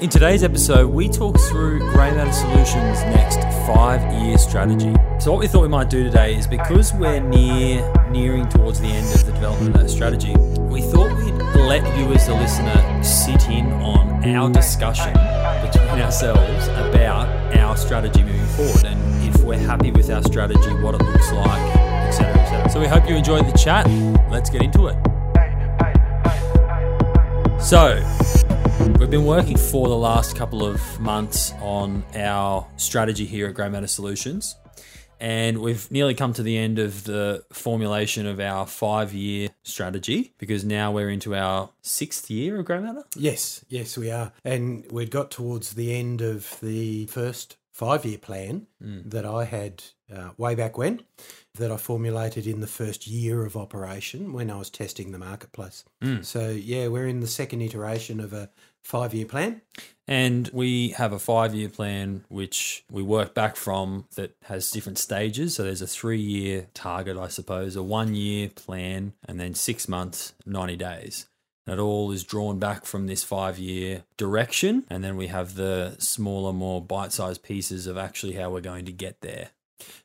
In today's episode, we talk through Grey Matta Solutions' next five-year strategy. So, what we thought we might do today is because we're near nearing towards the end of the development of that strategy, we thought we'd let you, as the listener, sit in on our discussion between ourselves about our strategy moving forward, and if we're happy with our strategy, what it looks like, etc., etc. So, we hope you enjoyed the chat. Let's get into it. So, We've been working for the last couple of months on our strategy here at Grey Matta Solutions, and we've nearly come to the end of the formulation of our five year strategy because now we're into our sixth year of Grey Matta. Yes, yes, we are. And we'd got towards the end of the first five year plan that I had uh, way back when, that I formulated in the first year of operation when I was testing the marketplace. So, yeah, we're in the second iteration of a five year plan. And we have a five year plan which we work back from that has different stages. So there's a three year target, I suppose, a one year plan, and then six months, 90 days. It all is drawn back from this five year direction. And then we have the smaller, more bite sized pieces of actually how we're going to get there.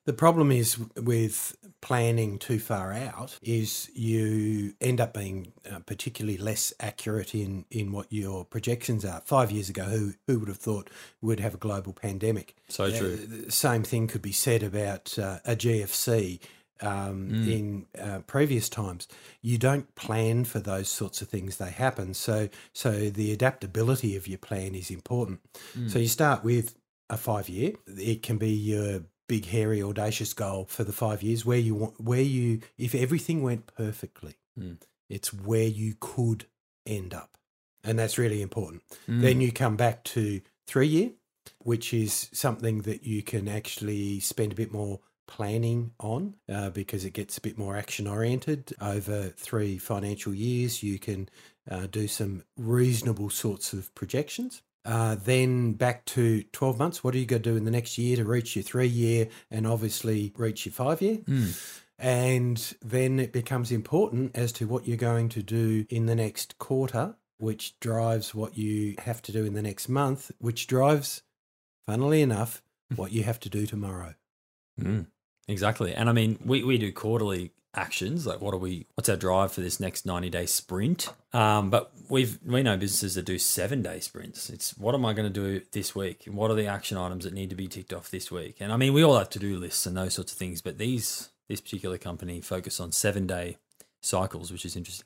The problem is with planning too far out is you end up being uh, particularly less accurate in, in what your projections are. Five years ago, who, who would have thought we'd have a global pandemic? So true. Uh, the same thing could be said about uh, a GFC. Um, In uh, previous times, you don't plan for those sorts of things; they happen. So, so the adaptability of your plan is important. So you start with a five year. It can be your big, hairy, audacious goal for the five years where you want, where you, if everything went perfectly, Mm. it's where you could end up. And that's really important. Then you come back to three year, which is something that you can actually spend a bit more planning on uh, because it gets a bit more action oriented over three financial years. You can uh, do some reasonable sorts of projections. Uh, then back to 12 months. What are you going to do in the next year to reach your three year and obviously reach your five year? And then it becomes important as to what you're going to do in the next quarter, which drives what you have to do in the next month, which drives, funnily enough, what you have to do tomorrow. Mm, exactly. And I mean, we, we do quarterly actions. Like, what are we, what's our drive for this next 90 day sprint? Um, but we've, we know businesses that do seven day sprints. It's what am I going to do this week? And what are the action items that need to be ticked off this week? And I mean, we all have to do lists and those sorts of things, but these, this particular company focus on seven day cycles, which is interesting.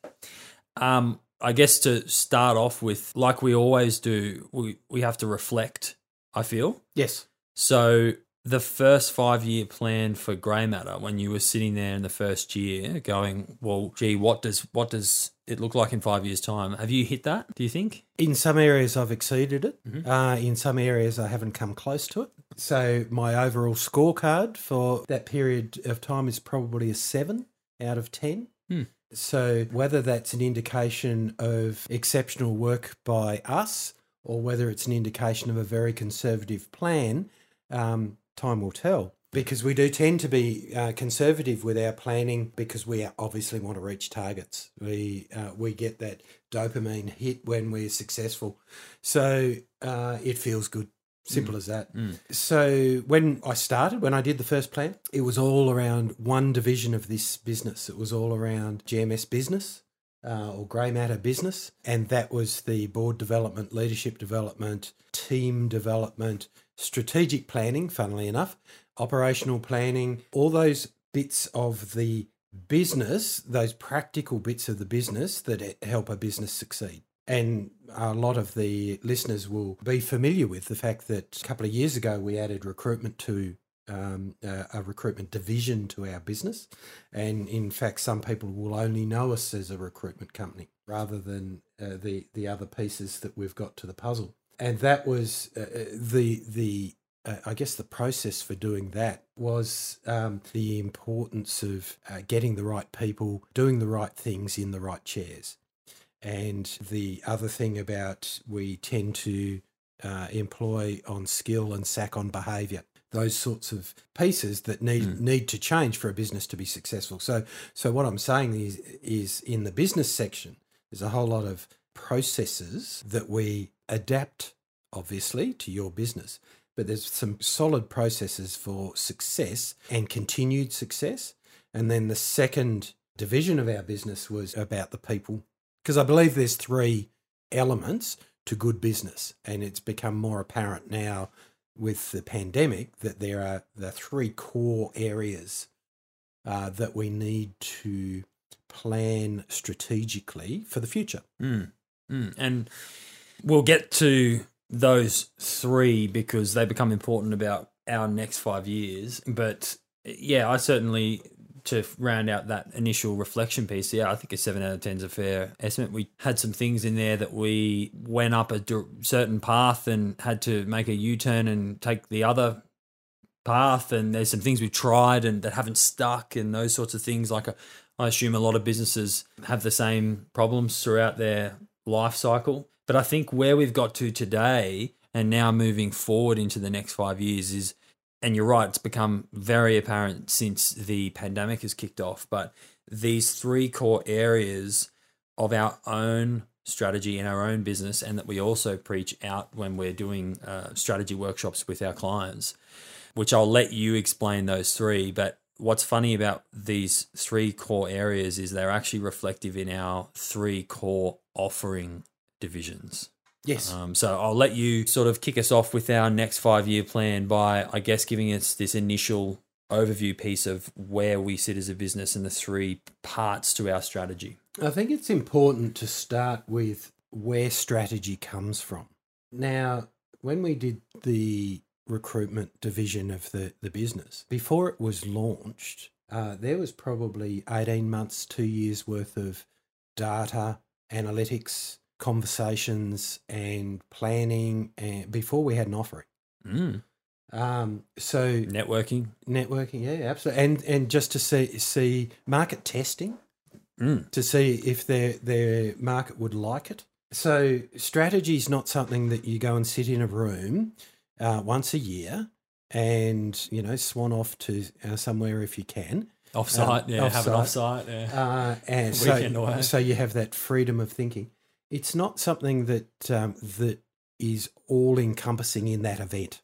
Um, I guess to start off with, like we always do, we, we have to reflect, I feel. Yes. So the first five year plan for Grey Matta, when you were sitting there in the first year, going, "Well, gee, what does what does it look like in five years' time?" Have you hit that? Do you think? In some areas, I've exceeded it. Uh, in some areas, I haven't come close to it. So my overall scorecard for that period of time is probably a seven out of 10. Hmm. So whether that's an indication of exceptional work by us or whether it's an indication of a very conservative plan, um, time will tell. Because we do tend to be uh, conservative with our planning because we obviously want to reach targets. We uh, we get that dopamine hit when we're successful, so uh, it feels good. Simple as that. So when I started, when I did the first plan, it was all around one division of this business. It was all around GMS business uh, or Grey Matta business, and that was the board development, leadership development, team development, strategic planning. Funnily enough, operational planning, all those bits of the business, those practical bits of the business that help a business succeed. And a lot of the listeners will be familiar with the fact that a couple of years ago we added recruitment to um, a, a recruitment division to our business. And in fact, some people will only know us as a recruitment company rather than uh, the, the other pieces that we've got to the puzzle. And that was uh, uh, the, the uh, I guess the process for doing that was um, the importance of uh, getting the right people, doing the right things in the right chairs. And the other thing about we tend to uh, employ on skill and sack on behaviour. Those sorts of pieces that need need to change for a business to be successful. So, so what I'm saying is, is in the business section, there's a whole lot of processes that we adapt obviously, to your business, but there's some solid processes for success and continued success. And then the second division of our business was about the people, because I believe there's three elements to good business, and it's become more apparent now with the pandemic that there are the three core areas uh, that we need to plan strategically for the future. Mm, mm. And we'll get to those three because they become important about our next five years. But yeah, I certainly to round out that initial reflection piece, yeah, I think a seven out of ten is a fair estimate. We had some things in there that we went up a certain path and had to make a U turn and take the other path. And there's some things we've tried and that haven't stuck, and those sorts of things. Like uh, I assume a lot of businesses have the same problems throughout their life cycle. But I think where we've got to today and now moving forward into the next five years is, and you're right, it's become very apparent since the pandemic has kicked off. But these three core areas of our own strategy in our own business, and that we also preach out when we're doing uh, strategy workshops with our clients, which I'll let you explain those three. But what's funny about these three core areas is they're actually reflective in our three core offering divisions. Yes. Um, so I'll let you sort of kick us off with our next five year plan by, I guess, giving us this initial overview piece of where we sit as a business and the three parts to our strategy. I think it's important to start with where strategy comes from. Now, when we did the recruitment division of the, the business. Before it was launched, uh, there was probably 18 months, two years worth of data, analytics, conversations, and planning and before we had an offering. Mm. Um, so networking, networking, yeah, absolutely, and and just to see see market testing, mm. to see if their their market would like it. So strategy is not something that you go and sit in a room uh, once a year and, you know, swan off to uh, somewhere if you can. Offsite, um, yeah, off-site. have an offsite, yeah. Uh, and so, so you have that freedom of thinking. It's not something that um, that is all encompassing in that event.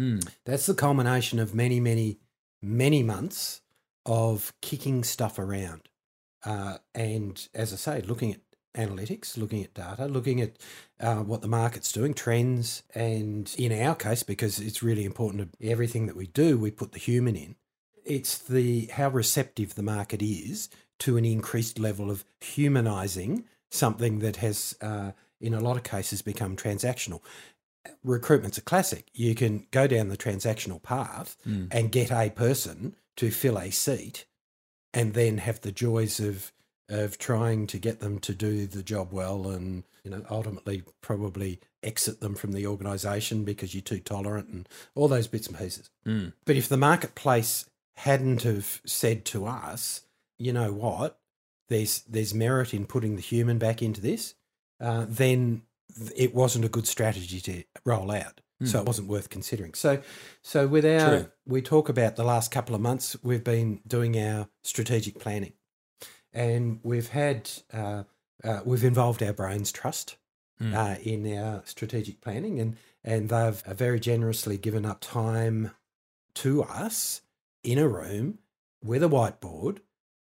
Mm. That's the culmination of many, many, many months of kicking stuff around. Uh, and as I say, looking at analytics, looking at data, looking at uh, what the market's doing, trends, and in our case, because it's really important to everything that we do, we put the human in. It's the how receptive the market is to an increased level of humanizing something that has, uh, in a lot of cases, become transactional. Recruitment's a classic. You can go down the transactional path mm. and get a person to fill a seat and then have the joys of of trying to get them to do the job well and you know ultimately probably exit them from the organization because you're too tolerant and all those bits and pieces mm. but if the marketplace hadn't have said to us you know what there's there's merit in putting the human back into this uh, then it wasn't a good strategy to roll out mm. so it wasn't worth considering so so with our True. we talk about the last couple of months we've been doing our strategic planning and we've had uh, uh, we've involved our brains trust mm. uh, in our strategic planning, and and they've very generously given up time to us in a room with a whiteboard,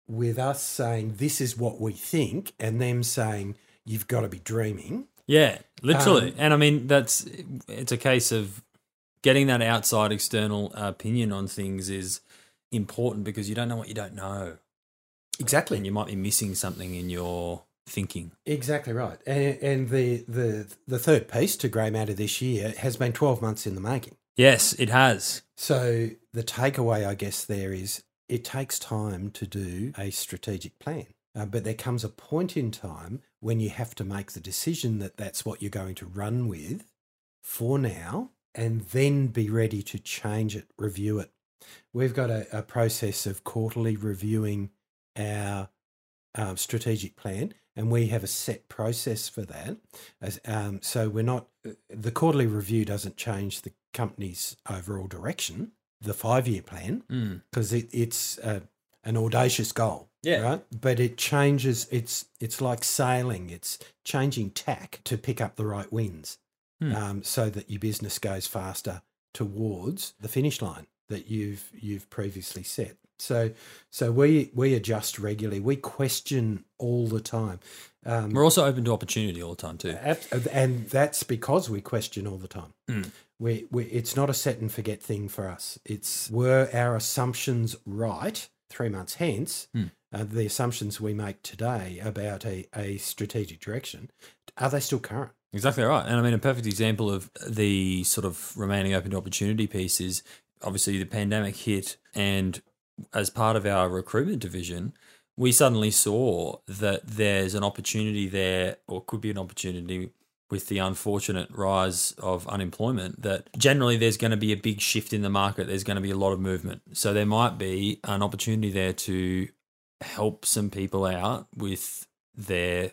with us saying this is what we think, and them saying you've got to be dreaming. Yeah, literally, um, and I mean that's it's a case of getting that outside external opinion on things is important because you don't know what you don't know. Exactly. And you might be missing something in your thinking. Exactly right. And, and the, the the third piece to Grey Matta this year has been 12 months in the making. Yes, it has. So the takeaway, I guess, there is it takes time to do a strategic plan. Uh, but there comes a point in time when you have to make the decision that that's what you're going to run with for now and then be ready to change it, review it. We've got a, a process of quarterly reviewing our um, strategic plan, and we have a set process for that. As, um, so we're not uh, the quarterly review doesn't change the company's overall direction, the five year plan, because mm. it, it's uh, an audacious goal. Yeah. Right. But it changes. It's it's like sailing. It's changing tack to pick up the right winds. Hmm. um, so that your business goes faster towards the finish line that you've you've previously set. So so we we adjust regularly. We question all the time. Um, We're also open to opportunity all the time too. And that's because we question all the time. Mm. We, we, it's not a set and forget thing for us. It's were our assumptions right three months hence? Mm. Uh, the assumptions we make today about a, a strategic direction are they still current? Exactly right. And I mean, a perfect example of the sort of remaining open to opportunity piece is obviously the pandemic hit. And as part of our recruitment division, we suddenly saw that there's an opportunity there, or could be an opportunity with the unfortunate rise of unemployment, that generally there's going to be a big shift in the market. There's going to be a lot of movement. So there might be an opportunity there to help some people out with their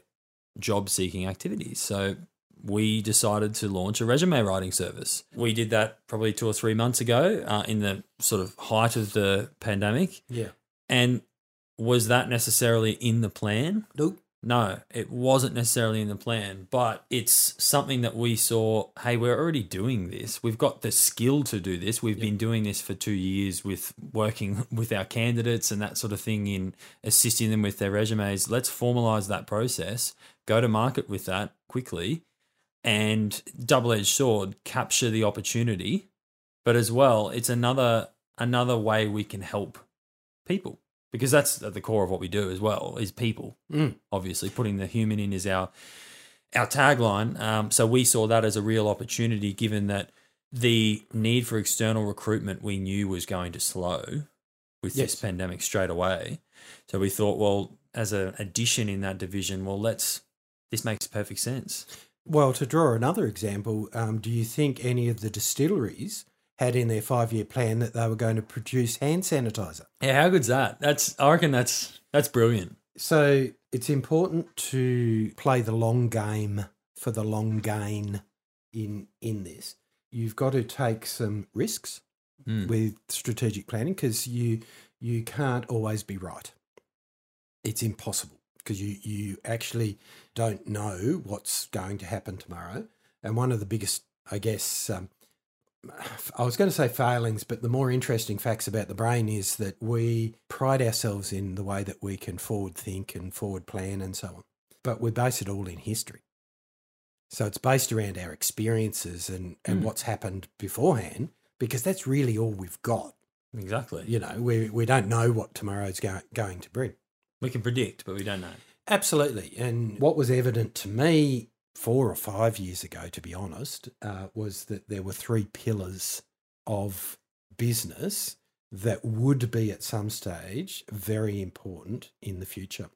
job seeking activities. So we decided to launch a resume writing service. We did that probably two or three months ago uh, in the sort of height of the pandemic. Yeah. And was that necessarily in the plan? Nope. No, it wasn't necessarily in the plan, but it's something that we saw. Hey, we're already doing this. We've got the skill to do this. We've been doing this for two years with working with our candidates and that sort of thing in assisting them with their resumes. Let's formalize that process, go to market with that quickly, and double edged sword, capture the opportunity. But as well, it's another another way we can help people because that's at the core of what we do as well is people Mm. obviously putting the human in is our our tagline um, so we saw that as a real opportunity given that the need for external recruitment we knew was going to slow with Yes. this pandemic straight away so we thought well as an addition in that division well let's this makes perfect sense Well, to draw another example, um, do you think any of the distilleries had in their five year plan that they were going to produce hand sanitizer? yeah how good's that that's i reckon that's that's brilliant So it's important to play the long game for the long gain in in this. You've got to take some risks Mm. with strategic planning because you you can't always be right. It's impossible because you you actually don't know what's going to happen tomorrow. And one of the biggest, I guess, um, I was going to say failings, but the more interesting facts about the brain is that we pride ourselves in the way that we can forward think and forward plan and so on. But we base it all in history. So it's based around our experiences and, and Mm. what's happened beforehand, because that's really all we've got. exactly You know, we, we don't know what tomorrow's go, going to bring. we can predict but we don't know Absolutely. And what was evident to me four or five years ago, to be honest, uh, was that there were three pillars of business that would be at some stage very important in the future.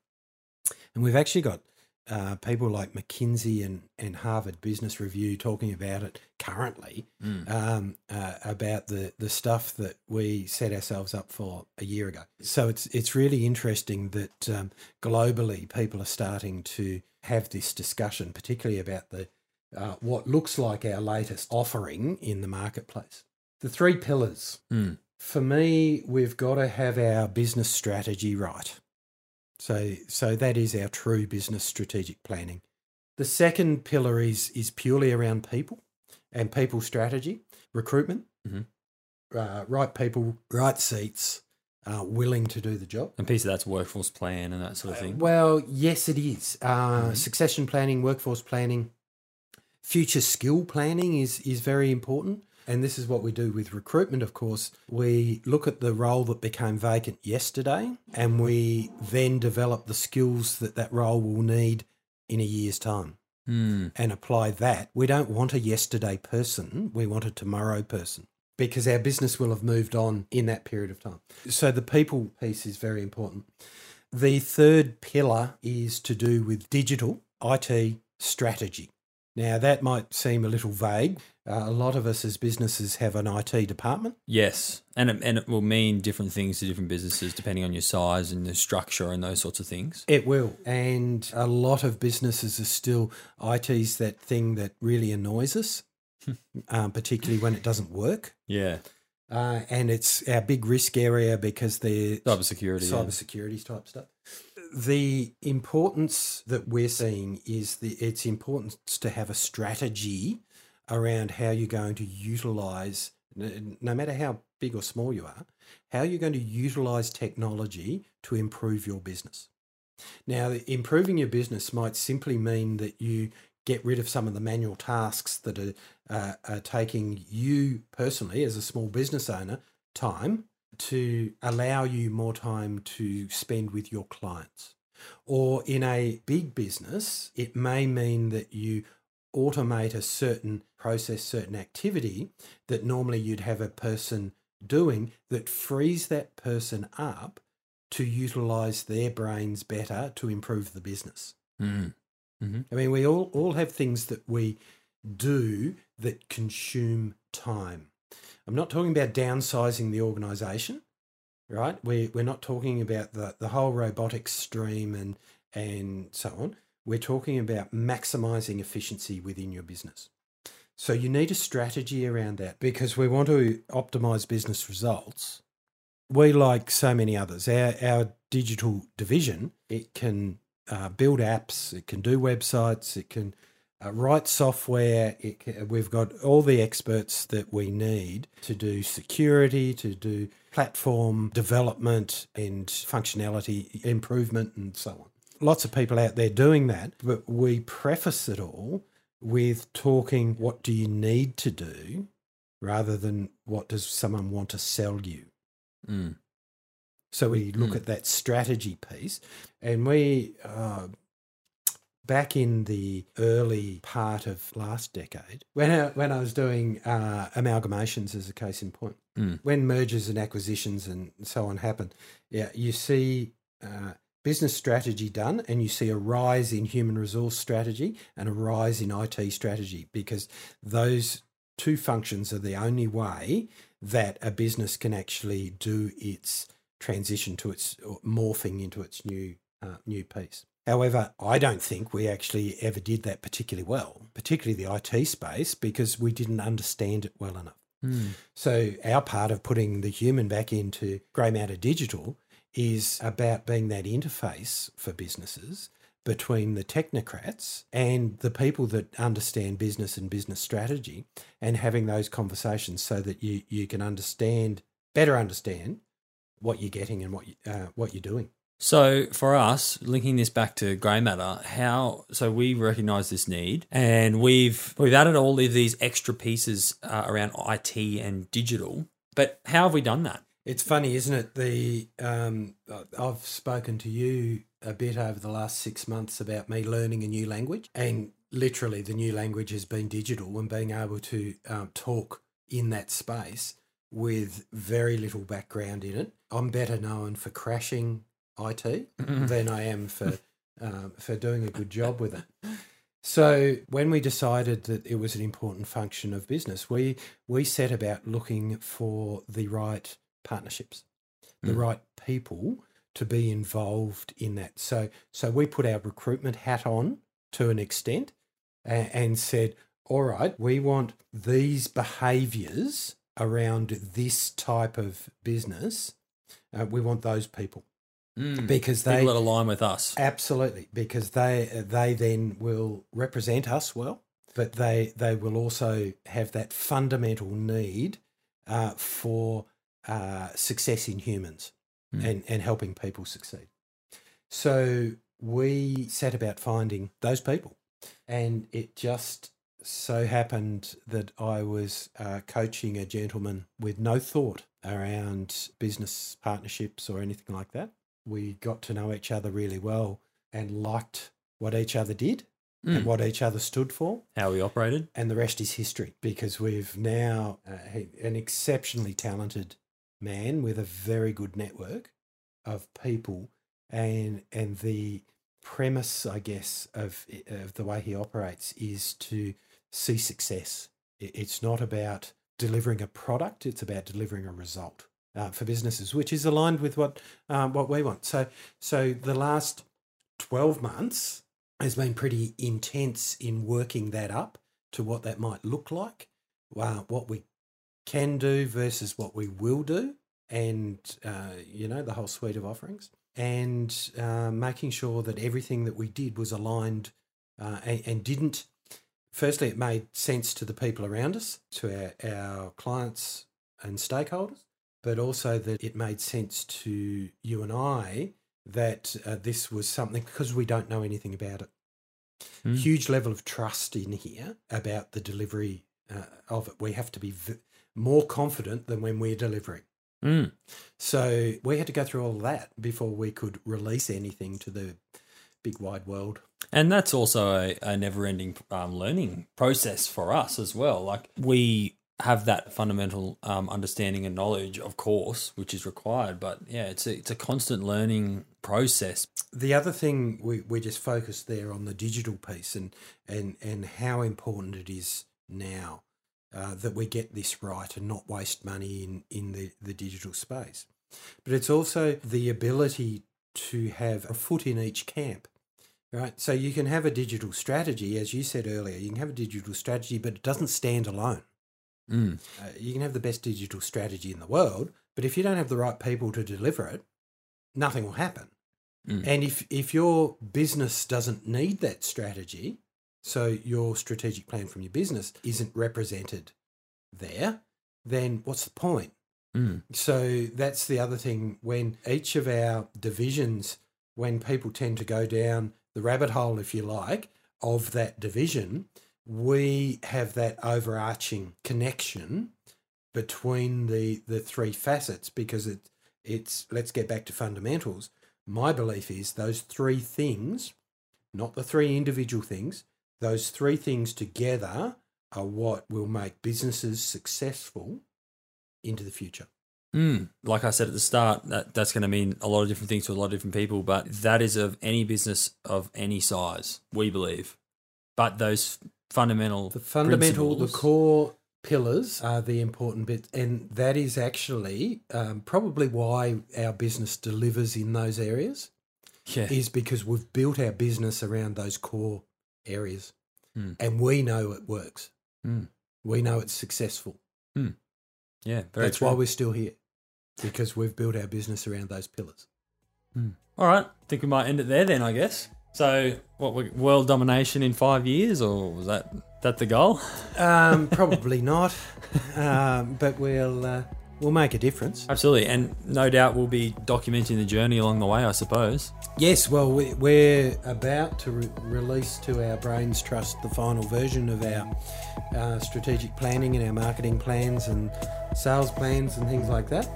And we've actually got uh, people like McKinsey and, and Harvard Business Review talking about it currently Mm. um, uh, about the the stuff that we set ourselves up for a year ago. So it's it's really interesting that um, globally people are starting to have this discussion, particularly about the uh, what looks like our latest offering in the marketplace. The three pillars. Mm. For me, we've got to have our business strategy right. So so that is our true business strategic planning. The second pillar is is purely around people and people strategy, recruitment, Mhm. uh, right people, right seats, uh, willing to do the job. and piece of that's workforce plan and that sort of thing Well, yes, it is. Uh, Mhm. Succession planning, workforce planning, future skill planning is is very important. And this is what we do with recruitment, of course. We look at the role that became vacant yesterday and we then develop the skills that that role will need in a year's time Hmm. and apply that. We don't want a yesterday person, we want a tomorrow person because our business will have moved on in that period of time. So the people piece is very important. The third pillar is to do with digital IT strategy. Now, that might seem a little vague. Uh, a lot of us as businesses have an IT department. Yes, and it, and it will mean different things to different businesses depending on your size and the structure and those sorts of things. It will. And a lot of businesses are still IT's that thing that really annoys us, um, particularly when it doesn't work. Yeah, Uh, and it's our big risk area because they're cybersecurity. yeah. cybersecurity type stuff. The importance that we're seeing is the its importance to have a strategy around how you're going to utilize, no matter how big or small you are, how you're going to utilize technology to improve your business. Now, improving your business might simply mean that you get rid of some of the manual tasks that are, uh, are taking you personally, as a small business owner, time to allow you more time to spend with your clients. Or in a big business, it may mean that you automate a certain process, certain activity that normally you'd have a person doing that frees that person up to utilize their brains better to improve the business. Mm. Mm-hmm. I mean, we all, all have things that we do that consume time. I'm not talking about downsizing the organization, right? We, we're not talking about the, the whole robotics stream and, and so on. We're talking about maximizing efficiency within your business. So you need a strategy around that because we want to optimize business results. We, like so many others, our, our digital division, it can uh, build apps, it can do websites, it can uh, write software. Can, we've got all the experts that we need to do security, to do platform development and functionality improvement, and so on. Lots of people out there doing that, but we preface it all with talking what do you need to do rather than what does someone want to sell you. Mm. So we look Mm. at that strategy piece, and we uh, back in the early part of last decade when I, when I was doing uh, amalgamations as a case in point, Mm. when mergers and acquisitions and so on happen, yeah, you see. Uh, Business strategy done, and you see a rise in human resource strategy and a rise in IT strategy because those two functions are the only way that a business can actually do its transition to its morphing into its new uh, new piece. However, I don't think we actually ever did that particularly well, particularly the IT space, because we didn't understand it well enough. Mm. So our part of putting the human back into Grey Matta Digital is about being that interface for businesses between the technocrats and the people that understand business and business strategy and having those conversations so that you, you can understand better understand what you're getting and what you, uh, what you're doing. So for us, linking this back to Grey Matta, how so we recognise this need, and we've we've added all of these extra pieces uh, around IT and digital. But how have we done that? It's funny, isn't it? The um, I've spoken to you a bit over the last six months about me learning a new language, and literally the new language has been digital and being able to um, talk in that space with very little background in it. I'm better known for crashing IT than I am for um, for doing a good job with it. So when we decided that it was an important function of business, we we set about looking for the right partnerships, the Mm. right people to be involved in that. So so we put our recruitment hat on to an extent and, and said, all right, we want these behaviors around this type of business. Uh, we want those people Mm. because they People that align with us. Absolutely, because they they then will represent us well, but they they will also have that fundamental need uh, for uh, success in humans Hmm. and and helping people succeed. So we set about finding those people, and it just so happened that I was uh, coaching a gentleman with no thought around business partnerships or anything like that we got to know each other really well and liked what each other did Mm. and what each other stood for. How we operated. And the rest is history because we've now uh, an exceptionally talented man with a very good network of people. And, and the premise, I guess, of, of the way he operates is to see success. It's not about delivering a product, it's about delivering a result uh, for businesses, which is aligned with what um, what we want. So, so the last twelve months has been pretty intense in working that up to what that might look like, uh, what we can do versus what we will do, and uh, you know the whole suite of offerings, and uh, making sure that everything that we did was aligned uh, and, and didn't firstly, it made sense to the people around us, to our, our clients and stakeholders, but also that it made sense to you and I that uh, this was something because we don't know anything about it. Mm. Huge level of trust in here about the delivery uh, of it. We have to be v- more confident than when we're delivering. Mm. So we had to go through all that before we could release anything to the big wide world. And that's also a, a never ending um, learning process for us as well. Like we have that fundamental um, understanding and knowledge, of course, which is required. But yeah, it's a, it's a constant learning process. The other thing we, we just focused there on the digital piece and and and how important it is now uh, that we get this right and not waste money in in the the digital space. But it's also the ability to have a foot in each camp. Right. So you can have a digital strategy, as you said earlier, you can have a digital strategy, but it doesn't stand alone. Mm. Uh, you can have the best digital strategy in the world, but if you don't have the right people to deliver it, nothing will happen. Mm. And if if your business doesn't need that strategy, so your strategic plan from your business isn't represented there, then what's the point? Mm. So that's the other thing when each of our divisions, when people tend to go down the rabbit hole, if you like, of that division, we have that overarching connection between the the three facets because it it's let's get back to fundamentals. My belief is those three things, not the three individual things, those three things together are what will make businesses successful into the future. Mm. Like I said at the start, that, that's going to mean a lot of different things to a lot of different people, but that is of any business of any size, we believe. But those fundamental, The fundamental, the core pillars are the important bit, and that is actually um, probably why our business delivers in those areas. yeah, Is because we've built our business around those core areas, Hmm. and we know it works. Hmm. We know it's successful. yeah, very That's true. why we're still here, because we've built our business around those pillars. All right, I think we might end it there then, I guess. So, what world domination in five years, or was that that the goal? Um, probably not, um, but we'll uh, we'll make a difference. Absolutely, and no doubt we'll be documenting the journey along the way. I suppose. Yes, well, we- we're about to re- release to our Brains Trust the final version of our uh, strategic planning and our marketing plans and sales plans and things like that.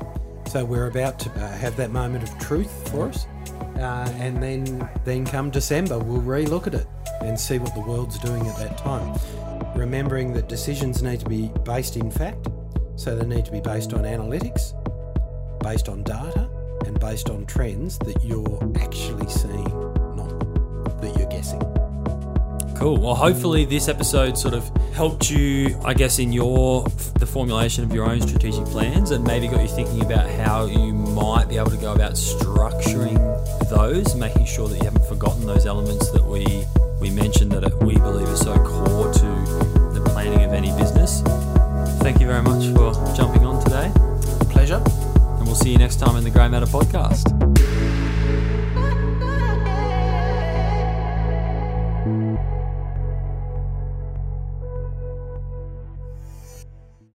So we're about to uh, have that moment of truth for us, uh, and then then come December, we'll re-look at it and see what the world's doing at that time. Remembering that decisions need to be based in fact, so they need to be based on analytics, based on data and based on trends that you're actually seeing, not that you're guessing. Cool. Well, hopefully this episode sort of helped you, I guess, in your the formulation of your own strategic plans, and maybe got you thinking about how you might be able to go about structuring those, making sure that you haven't forgotten those elements that we we mentioned that we believe are so core to the planning of any business. Thank you very much for jumping on today, Pleasure. and we'll see you next time in the Grey Matta podcast.